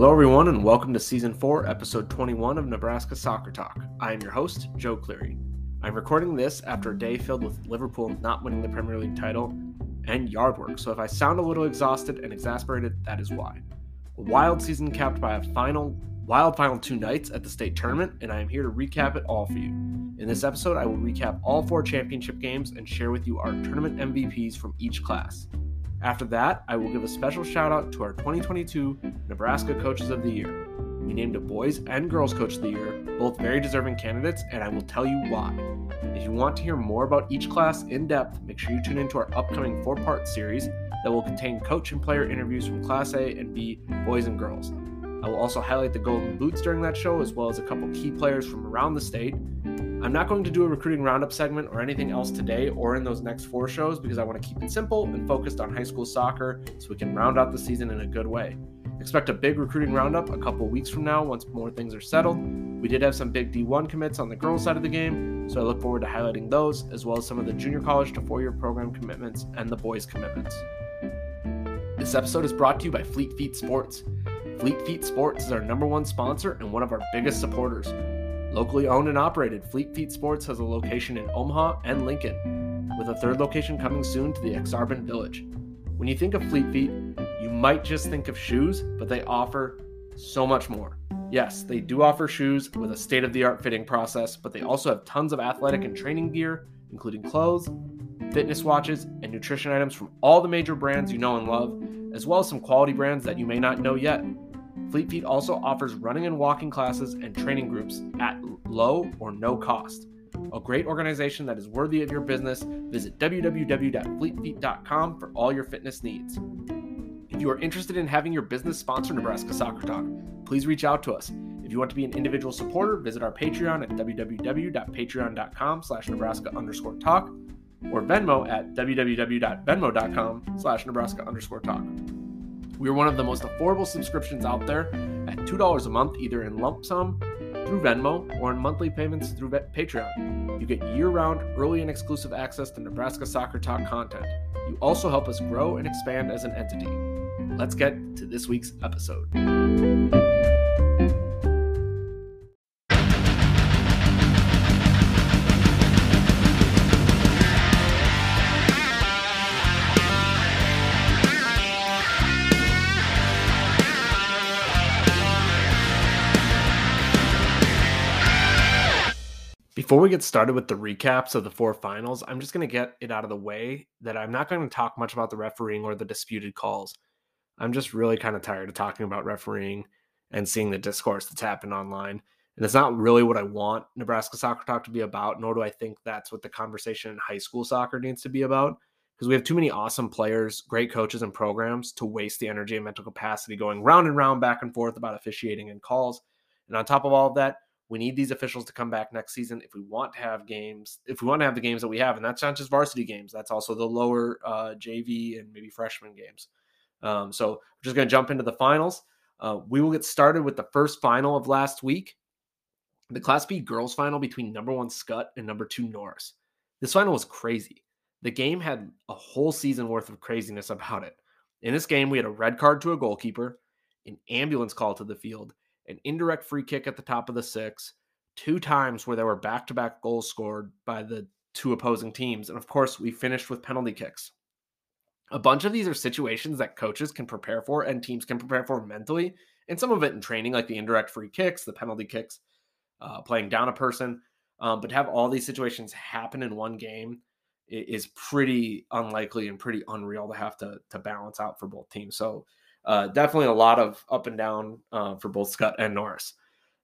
Hello, everyone, and welcome to Season 4, Episode 21 of Nebraska Soccer Talk. I am your host, Joe Cleary. I'm recording this after a day filled with Liverpool not winning the Premier League title and yard work, so if I sound a little exhausted and exasperated, that is why. A wild season capped by a final, wild final two nights at the state tournament, and I am here to recap it all for you. In this episode, I will recap all four championship games and share with you our tournament MVPs from each class. After that, I will give a special shout out to our 2022 Nebraska Coaches of the Year. We named a boys and girls coach of the year, both very deserving candidates, and I will tell you why. If you want to hear more about each class in depth, make sure you tune into our upcoming four part series that will contain coach and player interviews from Class A and B boys and girls. I will also highlight the Golden Boots during that show, as well as a couple key players from around the state. I'm not going to do a recruiting roundup segment or anything else today or in those next four shows because I want to keep it simple and focused on high school soccer so we can round out the season in a good way. Expect a big recruiting roundup a couple weeks from now once more things are settled. We did have some big D1 commits on the girls' side of the game, so I look forward to highlighting those, as well as some of the junior college to four year program commitments and the boys' commitments. This episode is brought to you by Fleet Feet Sports. Fleet Feet Sports is our number one sponsor and one of our biggest supporters. Locally owned and operated, Fleet Feet Sports has a location in Omaha and Lincoln, with a third location coming soon to the Exarban Village. When you think of Fleet Feet, you might just think of shoes, but they offer so much more. Yes, they do offer shoes with a state of the art fitting process, but they also have tons of athletic and training gear, including clothes, fitness watches, and nutrition items from all the major brands you know and love, as well as some quality brands that you may not know yet. Fleet Feet also offers running and walking classes and training groups at low or no cost. A great organization that is worthy of your business. Visit www.fleetfeet.com for all your fitness needs. If you are interested in having your business sponsor Nebraska Soccer Talk, please reach out to us. If you want to be an individual supporter, visit our Patreon at www.patreon.com slash Nebraska underscore talk or Venmo at www.venmo.com slash Nebraska underscore talk. We are one of the most affordable subscriptions out there at $2 a month, either in lump sum through Venmo or in monthly payments through Patreon. You get year round, early, and exclusive access to Nebraska Soccer Talk content. You also help us grow and expand as an entity. Let's get to this week's episode. Before we get started with the recaps of the four finals, I'm just going to get it out of the way that I'm not going to talk much about the refereeing or the disputed calls. I'm just really kind of tired of talking about refereeing and seeing the discourse that's happened online. And it's not really what I want Nebraska Soccer Talk to be about, nor do I think that's what the conversation in high school soccer needs to be about. Because we have too many awesome players, great coaches, and programs to waste the energy and mental capacity going round and round, back and forth about officiating and calls. And on top of all of that, we need these officials to come back next season if we want to have games, if we want to have the games that we have. And that's not just varsity games, that's also the lower uh, JV and maybe freshman games. Um, so we're just going to jump into the finals. Uh, we will get started with the first final of last week the Class B girls final between number one Skutt and number two Norris. This final was crazy. The game had a whole season worth of craziness about it. In this game, we had a red card to a goalkeeper, an ambulance call to the field, an indirect free kick at the top of the six, two times where there were back to back goals scored by the two opposing teams. And of course, we finished with penalty kicks. A bunch of these are situations that coaches can prepare for and teams can prepare for mentally, and some of it in training, like the indirect free kicks, the penalty kicks, uh, playing down a person. Um, but to have all these situations happen in one game is pretty unlikely and pretty unreal to have to to balance out for both teams. So uh, definitely a lot of up and down uh, for both Skutt and Norris.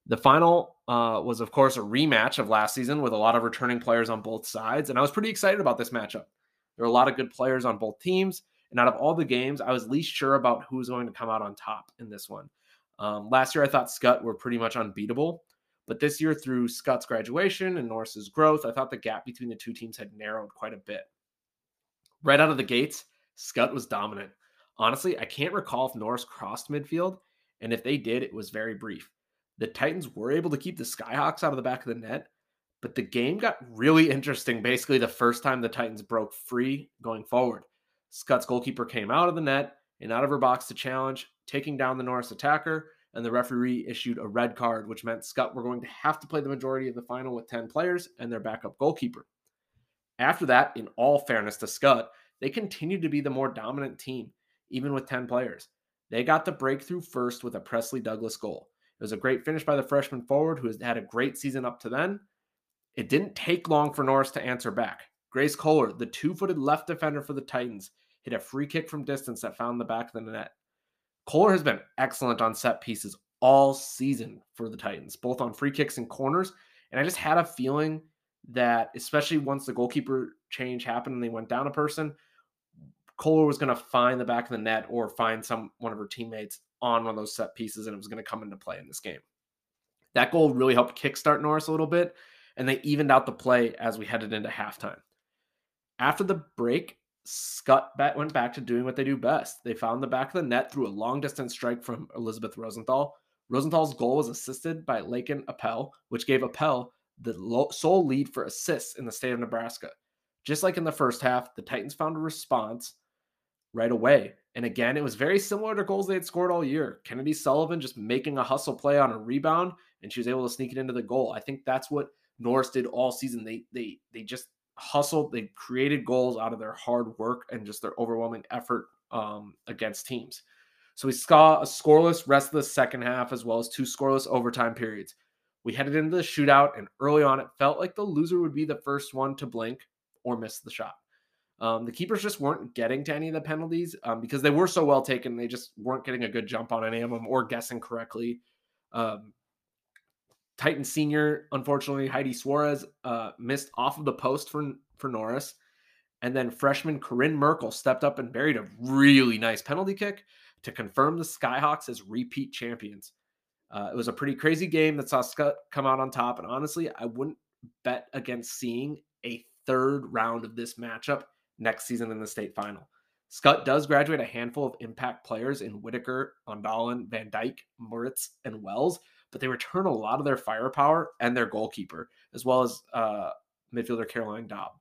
The final uh, was, of course, a rematch of last season with a lot of returning players on both sides. And I was pretty excited about this matchup. There were a lot of good players on both teams. And out of all the games, I was least sure about who was going to come out on top in this one. Um, last year, I thought Skutt were pretty much unbeatable. But this year, through Skutt's graduation and Norris's growth, I thought the gap between the two teams had narrowed quite a bit. Right out of the gates, Skutt was dominant. Honestly, I can't recall if Norris crossed midfield, and if they did, it was very brief. The Titans were able to keep the Skyhawks out of the back of the net, but the game got really interesting basically the first time the Titans broke free going forward. Skutt's goalkeeper came out of the net and out of her box to challenge, taking down the Norris attacker, and the referee issued a red card, which meant Skutt were going to have to play the majority of the final with 10 players and their backup goalkeeper. After that, in all fairness to Skutt, they continued to be the more dominant team, even with 10 players. They got the breakthrough first with a Presley Douglas goal. It was a great finish by the freshman forward who has had a great season up to then. It didn't take long for Norris to answer back. Grace Kohler, the two footed left defender for the Titans, hit a free kick from distance that found the back of the net. Kohler has been excellent on set pieces all season for the Titans, both on free kicks and corners. And I just had a feeling that, especially once the goalkeeper change happened and they went down a person, Kohler was going to find the back of the net or find some one of her teammates on one of those set pieces, and it was going to come into play in this game. That goal really helped kickstart Norris a little bit, and they evened out the play as we headed into halftime. After the break, Skutt went back to doing what they do best. They found the back of the net through a long distance strike from Elizabeth Rosenthal. Rosenthal's goal was assisted by Lakin Appel, which gave Appel the sole lead for assists in the state of Nebraska. Just like in the first half, the Titans found a response right away. And again, it was very similar to goals they had scored all year. Kennedy Sullivan just making a hustle play on a rebound, and she was able to sneak it into the goal. I think that's what Norris did all season. They they they just hustled. They created goals out of their hard work and just their overwhelming effort um, against teams. So we saw a scoreless rest of the second half as well as two scoreless overtime periods. We headed into the shootout, and early on, it felt like the loser would be the first one to blink or miss the shot. Um, the keepers just weren't getting to any of the penalties um, because they were so well taken. They just weren't getting a good jump on any of them or guessing correctly. Um, Titan senior, unfortunately, Heidi Suarez uh, missed off of the post for, for Norris. And then freshman Corinne Merkel stepped up and buried a really nice penalty kick to confirm the Skyhawks as repeat champions. Uh, it was a pretty crazy game that saw Skutt come out on top. And honestly, I wouldn't bet against seeing a third round of this matchup next season in the state final. Skutt does graduate a handful of impact players in Whitaker, Ondalen, Van Dyke, Moritz, and Wells, but they return a lot of their firepower and their goalkeeper, as well as uh, midfielder Caroline Dobb.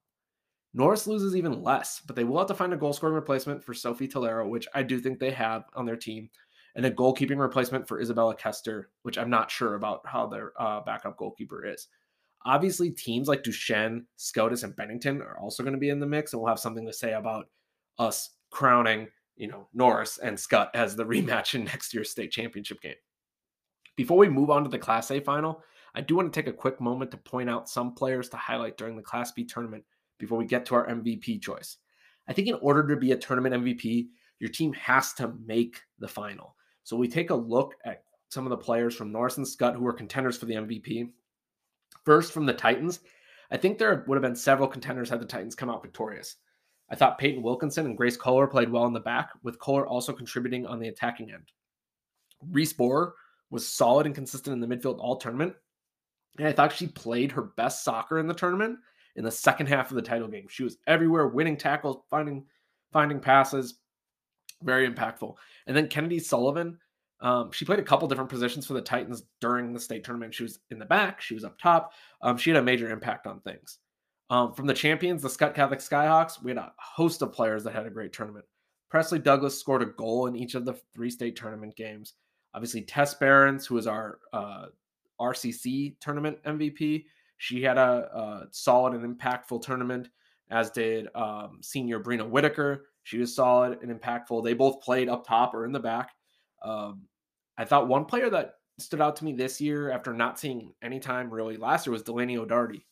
Norris loses even less, but they will have to find a goal scoring replacement for Sophie Tolero, which I do think they have on their team, and a goalkeeping replacement for Isabella Kester, which I'm not sure about how their uh, backup goalkeeper is. Obviously, teams like Duchesne, Scotus, and Bennington are also going to be in the mix, and we'll have something to say about us crowning, you know, Norris and Skutt as the rematch in next year's state championship game. Before we move on to the Class A final, I do want to take a quick moment to point out some players to highlight during the Class B tournament before we get to our MVP choice. I think in order to be a tournament MVP, your team has to make the final. So we take a look at some of the players from Norris and Skutt who are contenders for the MVP. First, from the Titans, I think there would have been several contenders had the Titans come out victorious. I thought Peyton Wilkinson and Grace Kohler played well in the back, with Kohler also contributing on the attacking end. Reese Borer was solid and consistent in the midfield all tournament. And I thought she played her best soccer in the tournament in the second half of the title game. She was everywhere, winning tackles, finding finding passes, very impactful. And then Kennedy Sullivan, um, she played a couple different positions for the Titans during the state tournament. She was in the back, she was up top. Um, she had a major impact on things. Um, from the champions, the Skutt Catholic Skyhawks, we had a host of players that had a great tournament. Presley Douglas scored a goal in each of the three state tournament games. Obviously, Tess Behrens, who is our uh, RCC tournament MVP, she had a, a, solid and impactful tournament, as did um, senior Brina Whitaker. She was solid and impactful. They both played up top or in the back. Um, I thought one player that stood out to me this year after not seeing any time really last year was Delaney O'Darty.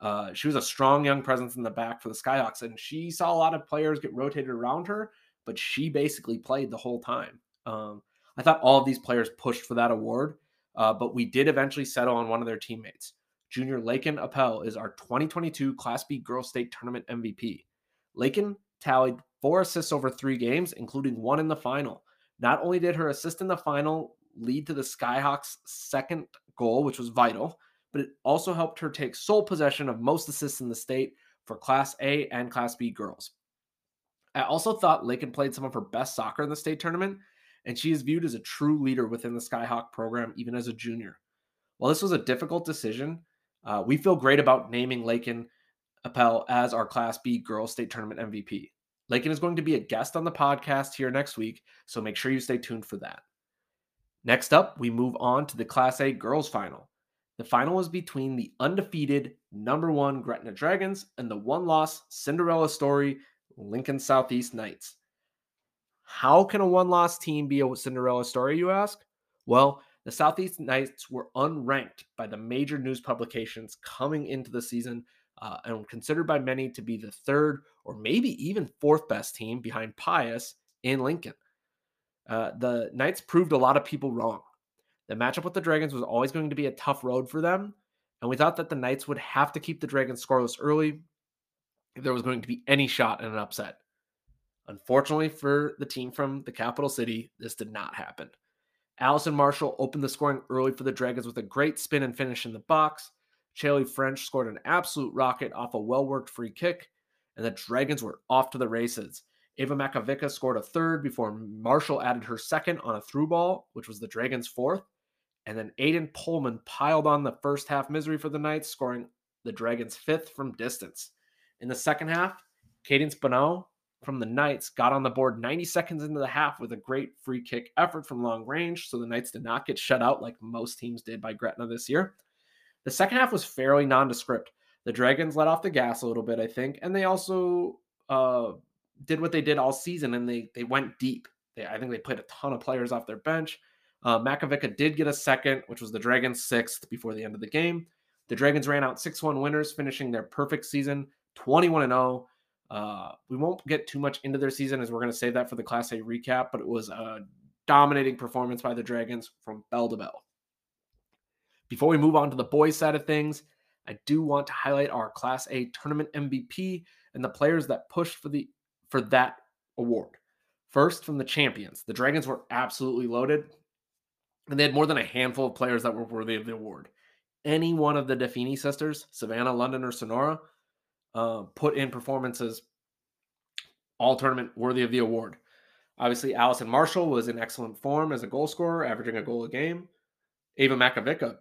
Uh, she was a strong young presence in the back for the Skyhawks, and she saw a lot of players get rotated around her, but she basically played the whole time. Um, I thought all of these players pushed for that award, uh, but we did eventually settle on one of their teammates. Junior Lakin Appel is our 2022 Class B Girls State Tournament MVP. Lakin tallied four assists over three games, including one in the final. Not only did her assist in the final lead to the Skyhawks' second goal, which was vital, but it also helped her take sole possession of most assists in the state for Class A and Class B girls. I also thought Lakin played some of her best soccer in the state tournament and she is viewed as a true leader within the Skyhawk program, even as a junior. While this was a difficult decision, uh, we feel great about naming Lakin Appel as our Class B Girls State Tournament MVP. Lakin is going to be a guest on the podcast here next week, so make sure you stay tuned for that. Next up, we move on to the Class A girls final. The final was between the undefeated number one Gretna Dragons and the one loss Cinderella story Lincoln Southeast Knights. How can a one loss team be a Cinderella story, you ask? Well, the Southeast Knights were unranked by the major news publications coming into the season uh, and considered by many to be the third or maybe even fourth best team behind Pius in Lincoln. Uh, the Knights proved a lot of people wrong. The matchup with the Dragons was always going to be a tough road for them, and we thought that the Knights would have to keep the Dragons scoreless early if there was going to be any shot in an upset. Unfortunately for the team from the capital city, this did not happen. Allison Marshall opened the scoring early for the Dragons with a great spin and finish in the box. Chaley French scored an absolute rocket off a well worked free kick, and the Dragons were off to the races. Ava Makavica scored a third before Marshall added her second on a through ball, which was the Dragons' fourth. And then Aiden Pullman piled on the first half misery for the Knights, scoring the Dragons' fifth from distance. In the second half, Cadence Bonneau from the Knights got on the board 90 seconds into the half with a great free kick effort from long range. So the Knights did not get shut out like most teams did by Gretna this year. The second half was fairly nondescript. The Dragons let off the gas a little bit, I think, and they also uh, did what they did all season, and they they went deep. They, I think they played a ton of players off their bench. Uh, Makavica did get a second, which was the Dragons' sixth before the end of the game. The Dragons ran out 6 1 winners, finishing their perfect season 21 0. Uh, we won't get too much into their season as we're going to save that for the Class A recap, but it was a dominating performance by the Dragons from bell to bell. Before we move on to the boys' side of things, I do want to highlight our Class A tournament MVP and the players that pushed for the for that award. First, from the champions, the Dragons were absolutely loaded, and they had more than a handful of players that were worthy of the award. Any one of the Defini sisters, Savannah, London, or Sonora, uh, put in performances all tournament worthy of the award. Obviously, Allison Marshall was in excellent form as a goal scorer, averaging a goal a game. Ava Makavica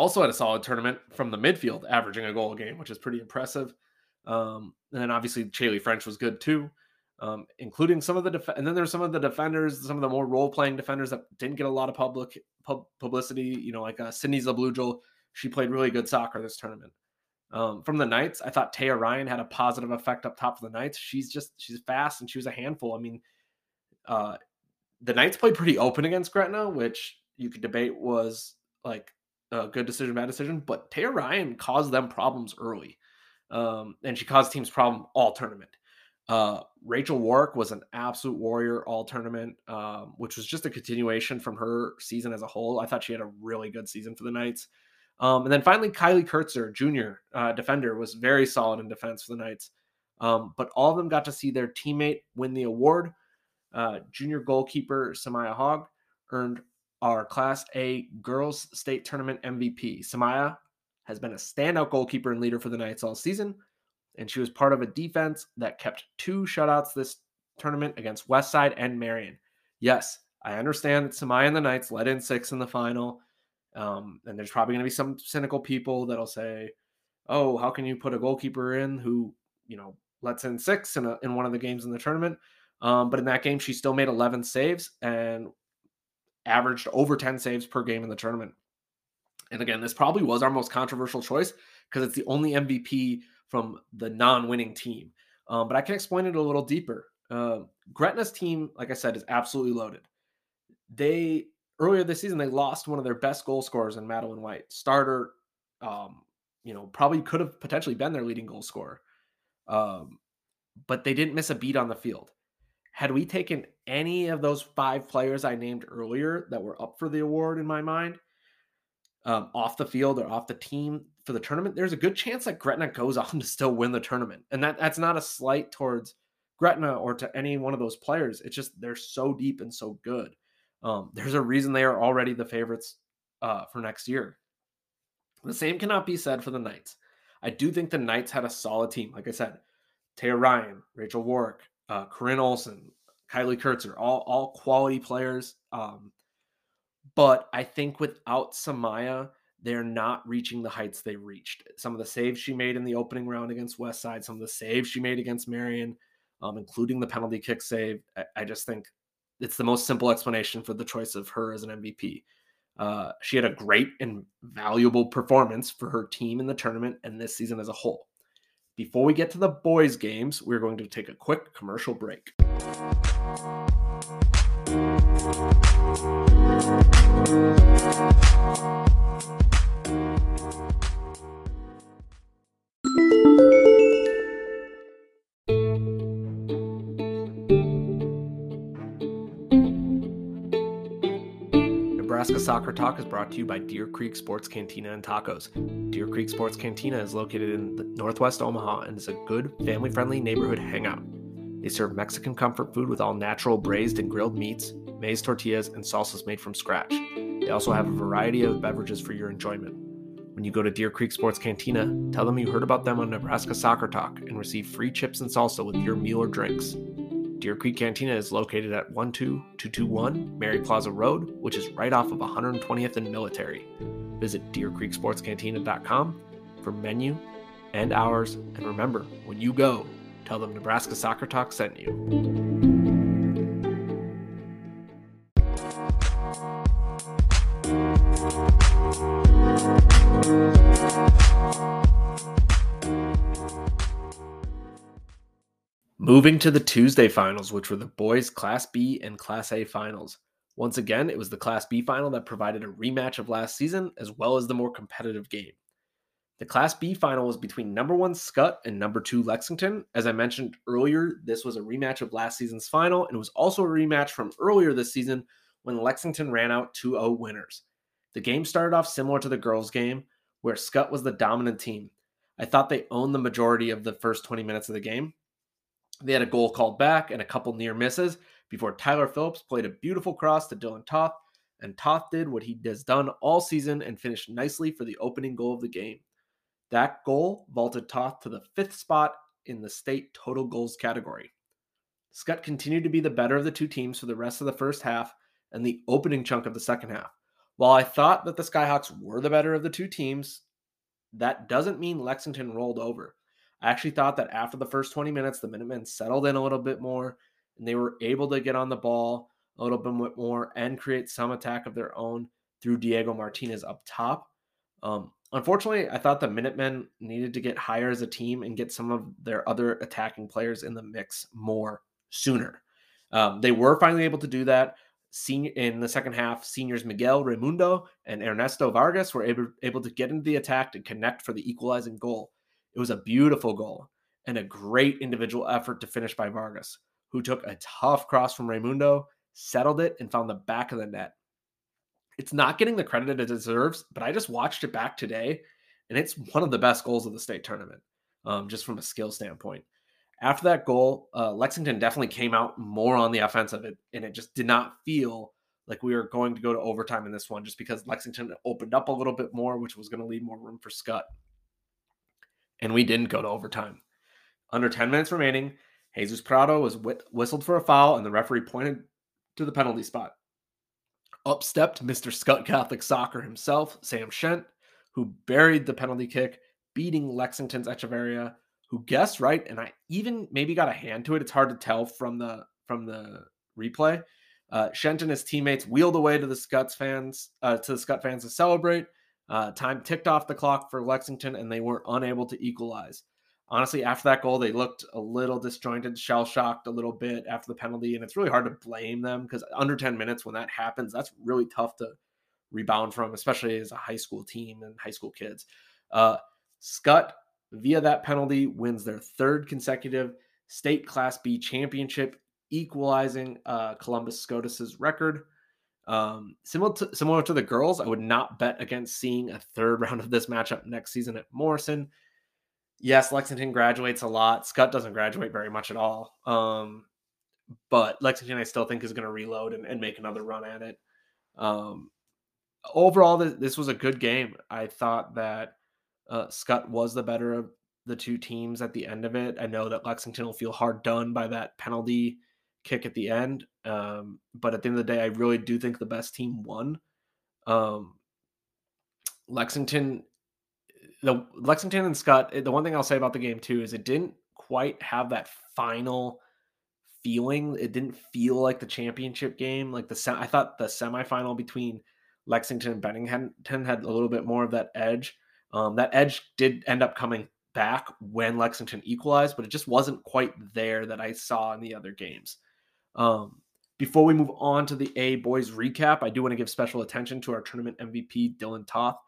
also had a solid tournament from the midfield, averaging a goal a game, which is pretty impressive. Um, and then obviously, Chaley French was good too, um, including some of the def- and then there's some of the defenders, some of the more role playing defenders that didn't get a lot of public pub- publicity. You know, like uh, Sydney Zablujal, she played really good soccer this tournament. Um, from the Knights, I thought Taya Ryan had a positive effect up top for the Knights. She's just she's fast and she was a handful. I mean, uh, the Knights played pretty open against Gretna, which you could debate was like a good decision, bad decision. But Taya Ryan caused them problems early, um, and she caused teams problem all tournament. Uh, Rachel Warwick was an absolute warrior all tournament, um, which was just a continuation from her season as a whole. I thought she had a really good season for the Knights. Um, and then finally, Kylie Kurtzer, junior uh, defender, was very solid in defense for the Knights. Um, but all of them got to see their teammate win the award. Uh, junior goalkeeper Samaya Hogg earned our Class A Girls State Tournament MVP. Samaya has been a standout goalkeeper and leader for the Knights all season, and she was part of a defense that kept two shutouts this tournament against Westside and Marion. Yes, I understand that Samaya and the Knights led in six in the final um, and there's probably going to be some cynical people that'll say, "Oh, how can you put a goalkeeper in who you know lets in six in a, in one of the games in the tournament?" Um, but in that game, she still made 11 saves and averaged over 10 saves per game in the tournament. And again, this probably was our most controversial choice because it's the only MVP from the non-winning team. Um, but I can explain it a little deeper. Uh, Gretna's team, like I said, is absolutely loaded. They earlier this season they lost one of their best goal scorers in Madeline White, starter. Um, you know, probably could have potentially been their leading goal scorer, um, but they didn't miss a beat on the field. Had we taken any of those five players I named earlier that were up for the award in my mind, um, off the field or off the team for the tournament, there's a good chance that Gretna goes on to still win the tournament. And that that's not a slight towards Gretna or to any one of those players. It's just they're so deep and so good. Um, there's a reason they are already the favorites uh, for next year. The same cannot be said for the Knights. I do think the Knights had a solid team. Like I said, Taya Ryan, Rachel Warwick, uh, Corinne Olson, Kylie Kurtzer, all all quality players. Um, but I think without Samaya, they're not reaching the heights they reached. Some of the saves she made in the opening round against Westside, some of the saves she made against Marion, um, including the penalty kick save. I, I just think it's the most simple explanation for the choice of her as an MVP. Uh, she had a great and valuable performance for her team in the tournament and this season as a whole. Before we get to the boys' games, we're going to take a quick commercial break. Soccer Talk is brought to you by Deer Creek Sports Cantina and Tacos. Deer Creek Sports Cantina is located in northwest Omaha and is a good, family friendly neighborhood hangout. They serve Mexican comfort food with all natural braised and grilled meats, maize tortillas, and salsas made from scratch. They also have a variety of beverages for your enjoyment. When you go to Deer Creek Sports Cantina, tell them you heard about them on Nebraska Soccer Talk and receive free chips and salsa with your meal or drinks. Deer Creek Cantina is located at 12221 Mary Plaza Road, which is right off of 120th and Military. Visit deercreeksportscantina.com for menu and hours. And remember, when you go, tell them Nebraska Soccer Talk sent you. Moving to the Tuesday finals, which were the boys' Class B and Class A finals. Once again, it was the Class B final that provided a rematch of last season, as well as the more competitive game. The Class B final was between number one Skutt and number two Lexington. As I mentioned earlier, this was a rematch of last season's final, and it was also a rematch from earlier this season when Lexington ran out 2 0 winners. The game started off similar to the girls' game, where Skutt was the dominant team. I thought they owned the majority of the first 20 minutes of the game. They had a goal called back and a couple near misses before Tyler Phillips played a beautiful cross to Dylan Toth, and Toth did what he has done all season and finished nicely for the opening goal of the game. That goal vaulted Toth to the fifth spot in the state total goals category. Skutt continued to be the better of the two teams for the rest of the first half and the opening chunk of the second half. While I thought that the Skyhawks were the better of the two teams, that doesn't mean Lexington rolled over. I actually thought that after the first 20 minutes, the Minutemen settled in a little bit more and they were able to get on the ball a little bit more and create some attack of their own through Diego Martinez up top. Um, unfortunately, I thought the Minutemen needed to get higher as a team and get some of their other attacking players in the mix more sooner. Um, they were finally able to do that. Senior in the second half, seniors Miguel Raimundo and Ernesto Vargas were able, able to get into the attack and connect for the equalizing goal. It was a beautiful goal and a great individual effort to finish by Vargas, who took a tough cross from Raimundo, settled it, and found the back of the net. It's not getting the credit it deserves, but I just watched it back today, and it's one of the best goals of the state tournament, um, just from a skill standpoint. After that goal, uh, Lexington definitely came out more on the offensive, and it just did not feel like we were going to go to overtime in this one, just because Lexington opened up a little bit more, which was going to leave more room for Skutt and we didn't go to overtime. Under 10 minutes remaining, Jesus Prado was whistled for a foul, and the referee pointed to the penalty spot. Up stepped Mr. Skutt Catholic Soccer himself, Sam Shent, who buried the penalty kick, beating Lexington's Echeverria, who guessed right, and I even maybe got a hand to it. It's hard to tell from the from the replay. Uh, Shent and his teammates wheeled away to the Skutt fans uh, to the Skutt fans to celebrate. Uh, time ticked off the clock for Lexington, and they were unable to equalize. Honestly, after that goal, they looked a little disjointed, shell shocked a little bit after the penalty, and it's really hard to blame them because under 10 minutes, when that happens, that's really tough to rebound from, especially as a high school team and high school kids. Uh, Skutt, via that penalty, wins their third consecutive state Class B championship, equalizing uh, Columbus SCOTUS's record. Um, similar to similar to the girls, I would not bet against seeing a third round of this matchup next season at Morrison. Yes, Lexington graduates a lot. Skutt doesn't graduate very much at all. Um, but Lexington, I still think is going to reload and, and, make another run at it. Um, overall, this, was a good game. I thought that uh, Skutt was the better of the two teams at the end of it. I know that Lexington will feel hard done by that penalty kick at the end. Um, but at the end of the day, I really do think the best team won. Um, Lexington, the Lexington and Skutt. The one thing I'll say about the game too is it didn't quite have that final feeling. It didn't feel like the championship game. Like the I thought the semifinal between Lexington and Bennington had a little bit more of that edge. Um, that edge did end up coming back when Lexington equalized, but it just wasn't quite there that I saw in the other games. Um, before we move on to the A boys recap, I do want to give special attention to our tournament MVP, Dylan Toth.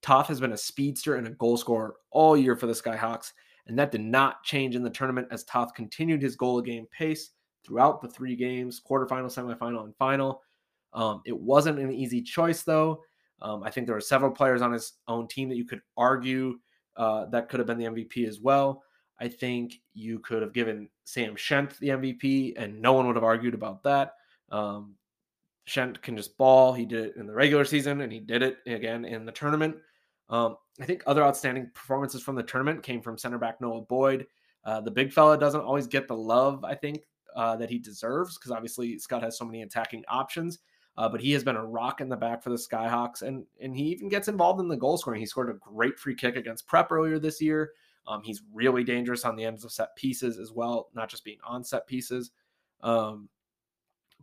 Toth has been a speedster and a goal scorer all year for the Skyhawks, and that did not change in the tournament as Toth continued his goal game pace throughout the three games quarterfinal, semifinal, and final. Um, it wasn't an easy choice, though. Um, I think there were several players on his own team that you could argue uh, that could have been the MVP as well. I think you could have given Sam Shent the MVP, and no one would have argued about that. Um, Shent can just ball. He did it in the regular season, and he did it again in the tournament. Um, I think other outstanding performances from the tournament came from center back Noah Boyd. Uh, the big fella doesn't always get the love I think uh, that he deserves because obviously Skutt has so many attacking options. Uh, but he has been a rock in the back for the Skyhawks, and and he even gets involved in the goal scoring. He scored a great free kick against Prep earlier this year. Um, he's really dangerous on the ends of set pieces as well, not just being on set pieces. Um,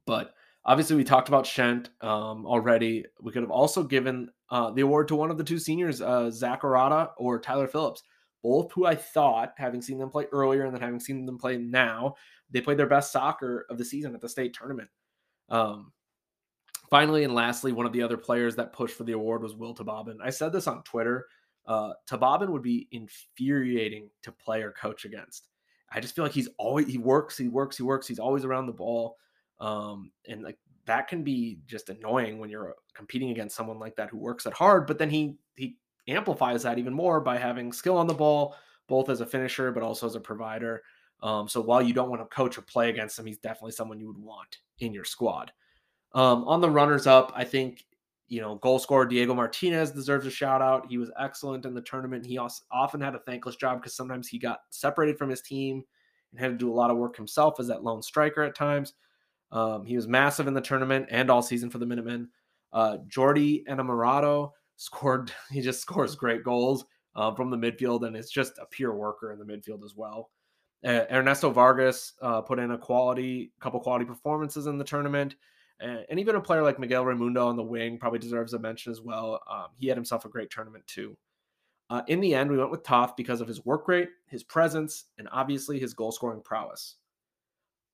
but obviously, we talked about Shent um, already. We could have also given uh, the award to one of the two seniors, uh, Zach Arata or Tyler Phillips, both who I thought, having seen them play earlier and then having seen them play now, they played their best soccer of the season at the state tournament. Um, finally, and lastly, one of the other players that pushed for the award was Will Tababin. I said this on Twitter. Uh, would be infuriating to play or coach against. I just feel like he's always he works, he works, he works. He's always around the ball, um, and like that can be just annoying when you're competing against someone like that who works at hard. But then he he amplifies that even more by having skill on the ball, both as a finisher but also as a provider. Um, so while you don't want to coach or play against him, he's definitely someone you would want in your squad. Um, on the runners up, I think you know goal scorer Diego Martinez deserves a shout out. He was excellent in the tournament. He also often had a thankless job because sometimes he got separated from his team and had to do a lot of work himself as that lone striker at times. Um, he was massive in the tournament and all season for the Minutemen. Uh, Jordi Enamorado scored. He just scores great goals uh, from the midfield and is just a pure worker in the midfield as well. Uh, Ernesto Vargas uh, put in a quality, couple quality performances in the tournament. And, even a player like Miguel Raimundo on the wing probably deserves a mention as well. Um, he had himself a great tournament too. Uh, in the end, we went with Toth because of his work rate, his presence, and obviously his goal scoring prowess.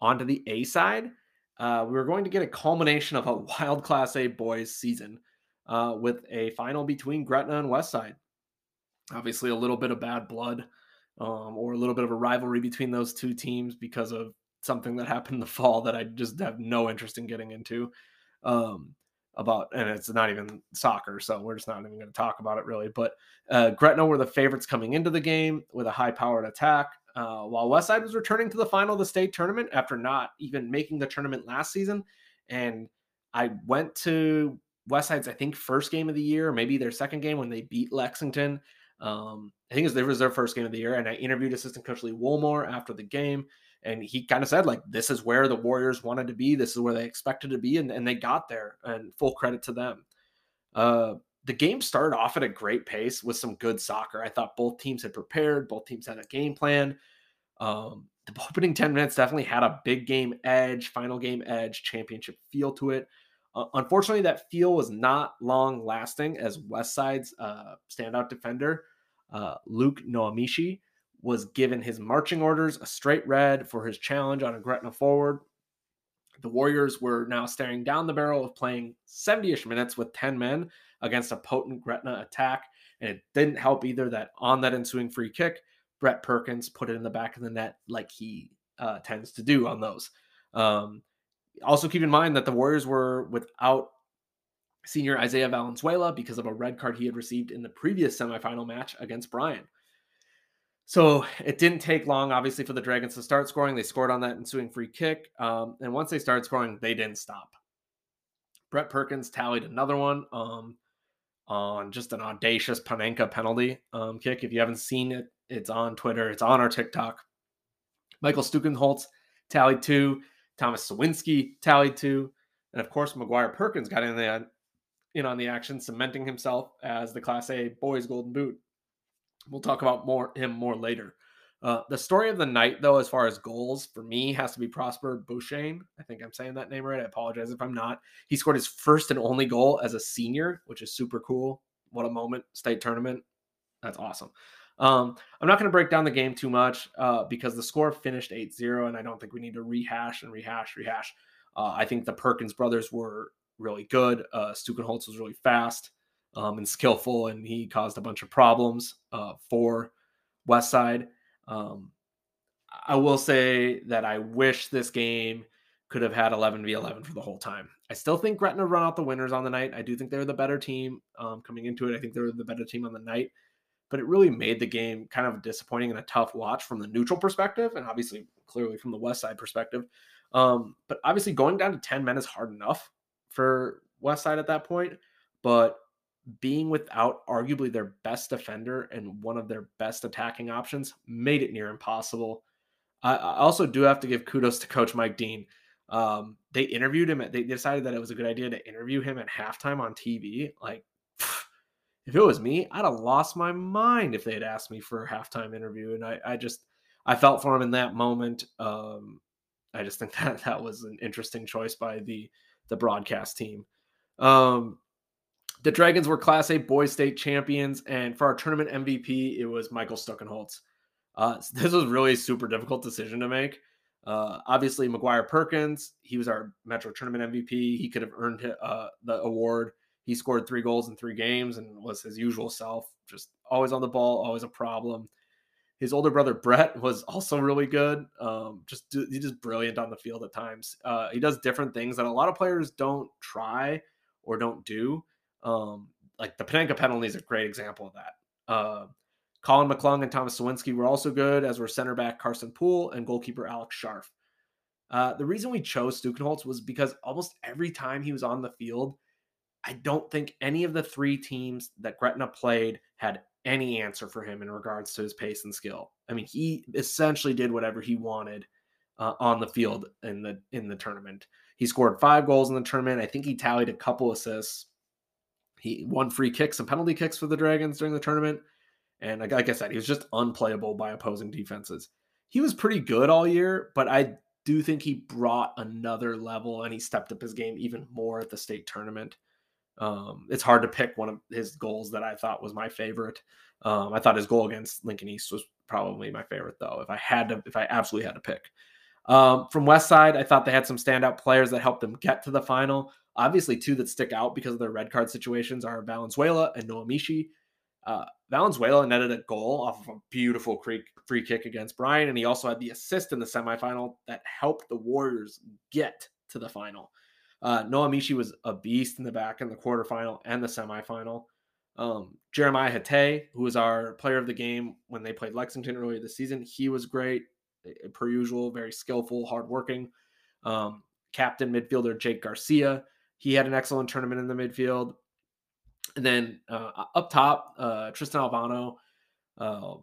On to the A side, uh, we were going to get a culmination of a wild Class A boys season uh, with a final between Gretna and Westside. Obviously, a little bit of bad blood um, or a little bit of a rivalry between those two teams because of something that happened in the fall that I just have no interest in getting into. Um, about and it's not even soccer, so we're just not even going to talk about it really. But uh, Gretna were the favorites coming into the game with a high-powered attack, uh, while Westside was returning to the final of the state tournament after not even making the tournament last season. And I went to Westside's I think first game of the year, maybe their second game when they beat Lexington. Um, I think it was their first game of the year, and I interviewed assistant coach Lee Woolmore after the game, and he kind of said like this is where the warriors wanted to be this is where they expected to be and, and they got there and full credit to them uh, the game started off at a great pace with some good soccer. I thought both teams had prepared both teams had a game plan. Um, the opening 10 minutes definitely had a big game edge final game edge championship feel to it. Uh, unfortunately that feel was not long lasting as westside's uh, standout defender uh, luke noamishi was given his marching orders, a straight red for his challenge on a Gretna forward. The Warriors were now staring down the barrel of playing 70 ish minutes with 10 men against a potent Gretna attack. And it didn't help either that on that ensuing free kick, Brett Perkins put it in the back of the net like he uh, tends to do on those. Um, also, keep in mind that the Warriors were without senior Isaiah Valenzuela because of a red card he had received in the previous semifinal match against Bryan. So it didn't take long, obviously, for the Dragons to start scoring. They scored on that ensuing free kick. Um, and once they started scoring, they didn't stop. Brett Perkins tallied another one um, on just an audacious Panenka penalty um, kick. If you haven't seen it, it's on Twitter, it's on our TikTok. Michael Stukenholtz tallied two. Thomas Sawinski tallied two. And of course, McGuire Perkins got in, the, in on the action, cementing himself as the Class A boys Golden Boot. We'll talk about more him more later. Uh, the story of the night, though, as far as goals for me, has to be Prosper Beauchesne. I think I'm saying that name right. I apologize if I'm not. He scored his first and only goal as a senior, which is super cool. What a moment! State tournament. That's awesome. Um, I'm not going to break down the game too much uh, because the score finished 8 0, and I don't think we need to rehash and rehash, rehash. Uh, I think the Perkins brothers were really good. Uh, Stukenholtz was really fast um, and skillful, and he caused a bunch of problems uh, for West Side. Um, I will say that I wish this game could have had 11 v 11 for the whole time. I still think Gretna run out the winners on the night. I do think they're the better team um, coming into it. I think they're the better team on the night but it really made the game kind of disappointing and a tough watch from the neutral perspective, and obviously clearly from the West Side perspective. Um, but obviously, going down to 10 men is hard enough for West Side at that point. But being without arguably their best defender and one of their best attacking options made it near impossible. I, I also do have to give kudos to Coach Mike Dean. Um, they interviewed him. At, they decided that it was a good idea to interview him at halftime on TV. Like, if it was me, I'd have lost my mind if they had asked me for a halftime interview. And I, I just, I felt for him in that moment. Um, I just think that that was an interesting choice by the the broadcast team. Um, the Dragons were Class A boys state champions, and for our tournament MVP, it was Michael Stuckenholtz. Uh, this was really a super difficult decision to make. Uh, obviously, McGuire Perkins, he was our Metro Tournament MVP. He could have earned uh, the award. He scored three goals in three games and was his usual self, just always on the ball, always a problem. His older brother Brett was also really good. Um, just he's just brilliant on the field at times. Uh, he does different things that a lot of players don't try or don't do. Um, like the Panenka penalty is a great example of that. Uh, Colin McClung and Thomas Sawinski were also good, as were center back Carson Poole and goalkeeper Alex Scharf. Uh, the reason we chose Stukenholtz was because almost every time he was on the field, I don't think any of the three teams that Gretna played had any answer for him in regards to his pace and skill. I mean, he essentially did whatever he wanted uh, on the field in the in the tournament. He scored five goals in the tournament. I think he tallied a couple assists. He won free kicks and penalty kicks for the Dragons during the tournament. And like, I said, he was just unplayable by opposing defenses. He was pretty good all year, but I do think he brought another level and he stepped up his game even more at the state tournament. Um, it's hard to pick one of his goals that I thought was my favorite. Um, I thought his goal against Lincoln East was probably my favorite, though. If I had to, if I absolutely had to pick. Um, from West Side, I thought they had some standout players that helped them get to the final. Obviously, two that stick out because of their red card situations are Valenzuela and Noah Mishi. Uh, Valenzuela netted a goal off of a beautiful free kick against Bryan, and he also had the assist in the semifinal that helped the Warriors get to the final. Uh, Noah Mishi was a beast in the back in the quarterfinal and the semifinal. Um, Jeremiah Hate, who was our player of the game when they played Lexington earlier this season, he was great, per usual, very skillful, hardworking. Um, captain midfielder Jake Garcia, he had an excellent tournament in the midfield. And then uh, up top, uh, Tristan Albano, uh,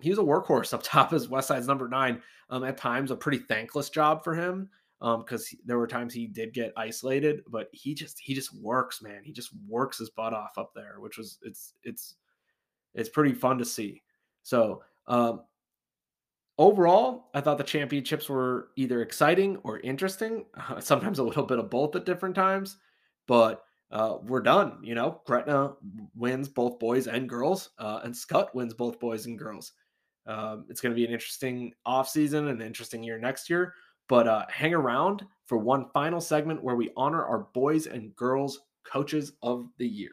he was a workhorse up top as Westside's number nine. Um, at times, a pretty thankless job for him because um, there were times he did get isolated, but he just he just works, man. He just works his butt off up there, which was it's it's it's pretty fun to see. So um, overall, I thought the championships were either exciting or interesting. Uh, sometimes a little bit of both at different times, but uh, we're done. You know, Gretna wins both boys and girls, uh, and Skutt wins both boys and girls. Um, it's going to be an interesting off season, an interesting year next year. But uh, hang around for one final segment where we honor our boys and girls coaches of the year.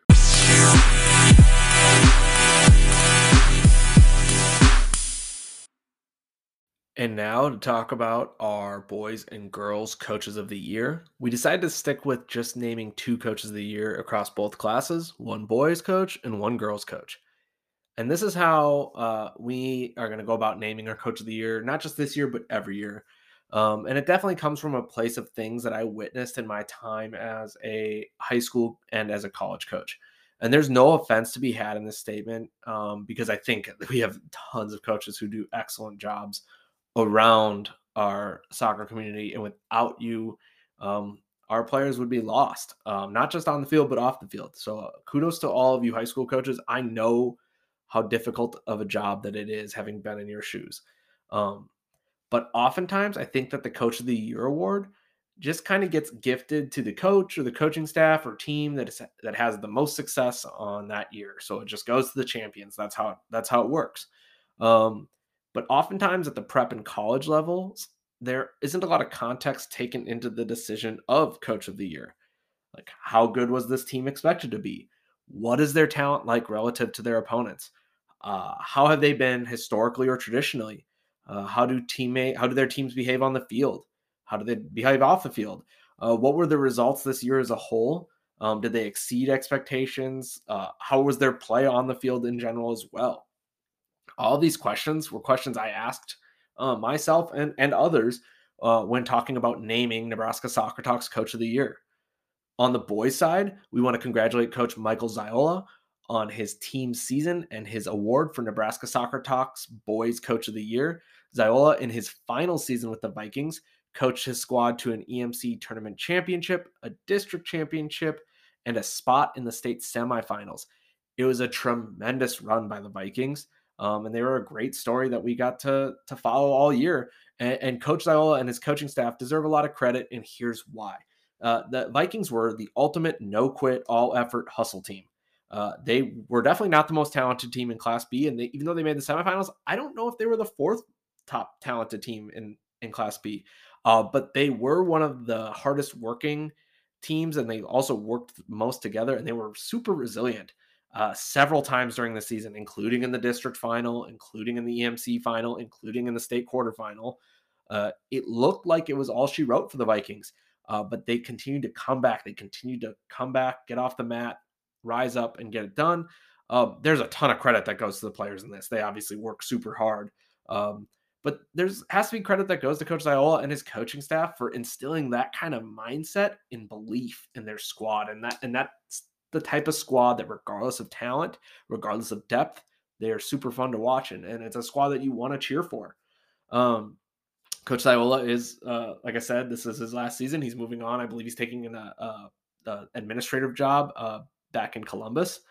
And now to talk about our boys and girls coaches of the year. We decided to stick with just naming two coaches of the year across both classes one boys coach and one girls coach. And this is how uh, we are going to go about naming our coach of the year, not just this year, but every year. Um, and it definitely comes from a place of things that I witnessed in my time as a high school and as a college coach. And there's no offense to be had in this statement um, because I think we have tons of coaches who do excellent jobs around our soccer community. And without you, um, our players would be lost, um, not just on the field, but off the field. So uh, kudos to all of you high school coaches. I know how difficult of a job that it is having been in your shoes. Um, but oftentimes, I think that the Coach of the Year award just kind of gets gifted to the coach or the coaching staff or team that is that has the most success on that year. So it just goes to the champions. That's how that's how it works. Um, but oftentimes at the prep and college levels, there isn't a lot of context taken into the decision of coach of the year. Like how good was this team expected to be? What is their talent like relative to their opponents? Uh, how have they been historically or traditionally? Uh, how do teammate how do their teams behave on the field? How do they behave off the field? Uh, what were the results this year as a whole? Um, did they exceed expectations? Uh, how was their play on the field in general as well? All these questions were questions I asked uh, myself and, and others uh, when talking about naming Nebraska Soccer Talks Coach of the Year. On the boys' side, we want to congratulate Coach Michael Ziola on his team season and his award for Nebraska Soccer Talks Boys Coach of the Year. Ziola, in his final season with the Vikings, coached his squad to an EMC tournament championship, a district championship, and a spot in the state semifinals. It was a tremendous run by the Vikings. Um, and they were a great story that we got to to follow all year. And, and Coach Ziola and his coaching staff deserve a lot of credit, and here's why. Uh, the Vikings were the ultimate no quit, all effort hustle team. Uh, they were definitely not the most talented team in Class B, and they, even though they made the semifinals, I don't know if they were the fourth top talented team in in Class B. Uh, but they were one of the hardest working teams, and they also worked most together, and they were super resilient uh, several times during the season, including in the district final, including in the EMC final, including in the state quarterfinal. Uh, it looked like it was all she wrote for the Vikings, uh, but they continued to come back. They continued to come back, get off the mat, rise up, and get it done. Um, there's a ton of credit that goes to the players in this. They obviously work super hard. Um, but there's has to be credit that goes to Coach Ziola and his coaching staff for instilling that kind of mindset and belief in their squad. And that and that's the type of squad that regardless of talent, regardless of depth, they are super fun to watch. And, and it's a squad that you want to cheer for. Um, Coach Ziola is, uh, like I said, this is his last season. He's moving on. I believe he's taking an uh, uh, administrative job uh, back in Columbus,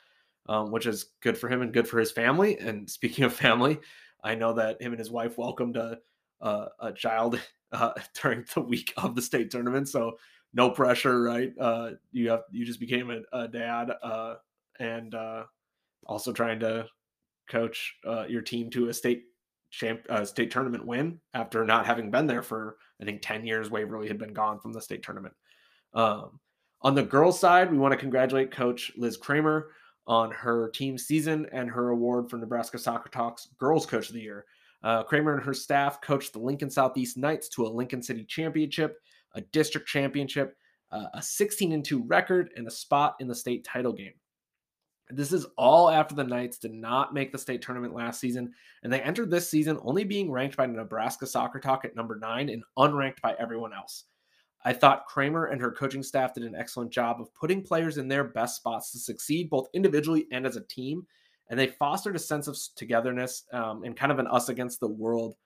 um, which is good for him and good for his family. And speaking of family, I know that him and his wife welcomed a a, a child during the week of the state tournament, so no pressure, right? Uh, you have you just became a, a dad, uh, and uh, also trying to coach uh, your team to a state champ uh, state tournament win after not having been there for I think ten years. Waverly had been gone from the state tournament. Um, on the girls' side, we want to congratulate Coach Liz Kramer on her team season and her award for Nebraska Soccer Talks Girls Coach of the Year. Uh, Kramer and her staff coached the Lincoln Southeast Knights to a Lincoln City championship, a district championship, uh, a 16 and 2 record, and a spot in the state title game. This is all after the Knights did not make the state tournament last season, and they entered this season only being ranked by Nebraska Soccer Talk at number nine and unranked by everyone else. I thought Kramer and her coaching staff did an excellent job of putting players in their best spots to succeed both individually and as a team. And they fostered a sense of togetherness um, and kind of an us against the world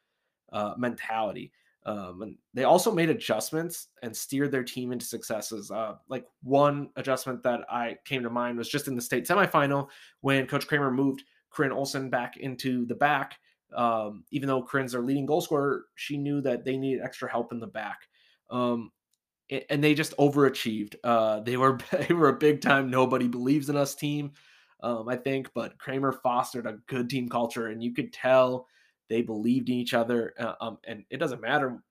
uh, mentality. Um, and they also made adjustments and steered their team into successes. Uh, like one adjustment that I came to mind was just in the state semifinal when Coach Kramer moved Corinne Olson back into the back. Um, even though Corinne's their leading goal scorer, she knew that they needed extra help in the back. Um, and they just overachieved. Uh, they were they were a big time nobody believes in us team, um, I think. But Kramer fostered a good team culture, and you could tell they believed in each other. Uh, um, and it doesn't matter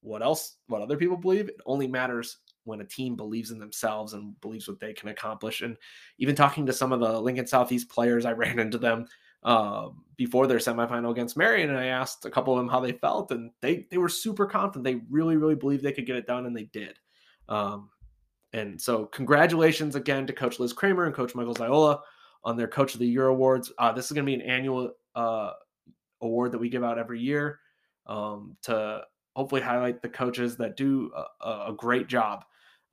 what else what other people believe. It only matters when a team believes in themselves and believes what they can accomplish. And even talking to some of the Lincoln Southeast players, I ran into them uh, before their semifinal against Marian, and I asked a couple of them how they felt, and they they were super confident. They really really believed they could get it done, and they did. Um, and so, congratulations again to Coach Liz Kramer and Coach Michael Ziola on their Coach of the Year awards. Uh, this is going to be an annual uh, award that we give out every year um, to hopefully highlight the coaches that do a, a great job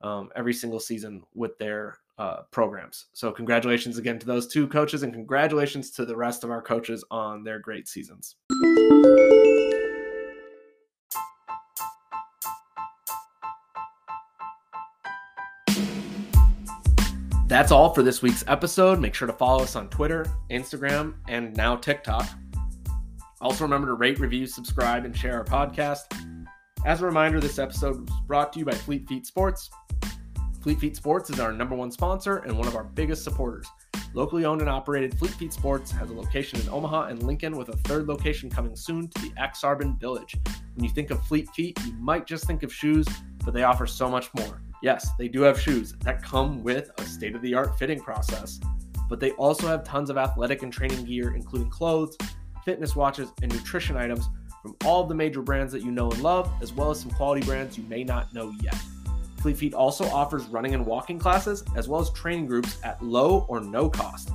um, every single season with their uh, programs. So, congratulations again to those two coaches, and congratulations to the rest of our coaches on their great seasons. That's all for this week's episode. Make sure to follow us on Twitter, Instagram, and now TikTok. Also, remember to rate, review, subscribe, and share our podcast. As a reminder, this episode was brought to you by Fleet Feet Sports. Fleet Feet Sports is our number one sponsor and one of our biggest supporters. Locally owned and operated Fleet Feet Sports has a location in Omaha and Lincoln with a third location coming soon to the Ak-Sar-Ben Village. When you think of Fleet Feet, you might just think of shoes, but they offer so much more. Yes, they do have shoes that come with a state of the art fitting process, but they also have tons of athletic and training gear, including clothes, fitness watches, and nutrition items from all of the major brands that you know and love, as well as some quality brands you may not know yet. Fleet Feet also offers running and walking classes, as well as training groups at low or no cost.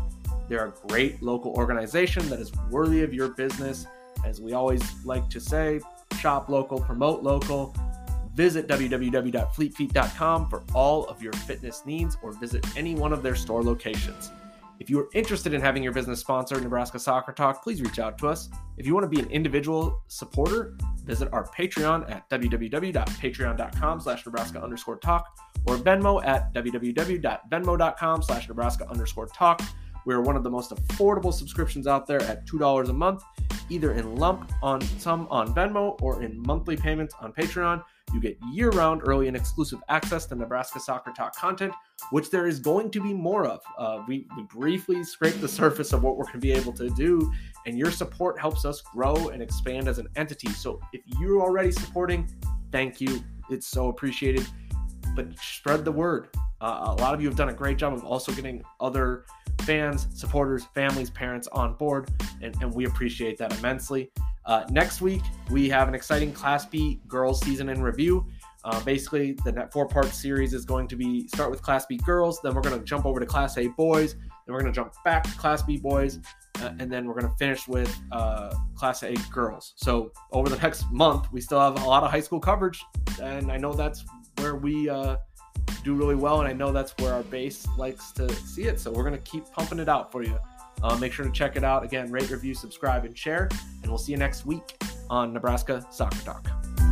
They're a great local organization that is worthy of your business. As we always like to say, shop local, promote local. Visit www.fleetfeet.com for all of your fitness needs or visit any one of their store locations. If you are interested in having your business sponsor Nebraska Soccer Talk, please reach out to us. If you want to be an individual supporter, visit our Patreon at www.patreon.com slash Nebraska underscore talk or Venmo at www.venmo.com slash Nebraska underscore talk. We're one of the most affordable subscriptions out there at $2 a month, either in lump on some on Venmo or in monthly payments on Patreon. You get year round early and exclusive access to Nebraska Soccer Talk content, which there is going to be more of. Uh, we, we briefly scraped the surface of what we're going to be able to do, and your support helps us grow and expand as an entity. So if you're already supporting, thank you. It's so appreciated. But spread the word. Uh, a lot of you have done a great job of also getting other fans, supporters, families, parents on board, and, and we appreciate that immensely. Uh, next week, we have an exciting Class B girls season in review. Uh, basically, the net four part series is going to be start with Class B girls, then we're going to jump over to Class A boys, then we're going to jump back to Class B boys, uh, and then we're going to finish with uh, Class A girls. So over the next month, we still have a lot of high school coverage, and I know that's where we uh, do really well, and I know that's where our base likes to see it. So we're to keep pumping it out for you. Uh, make sure to check it out. Again, rate, review, subscribe, and share. And we'll see you next week on Nebraska Soccer Talk.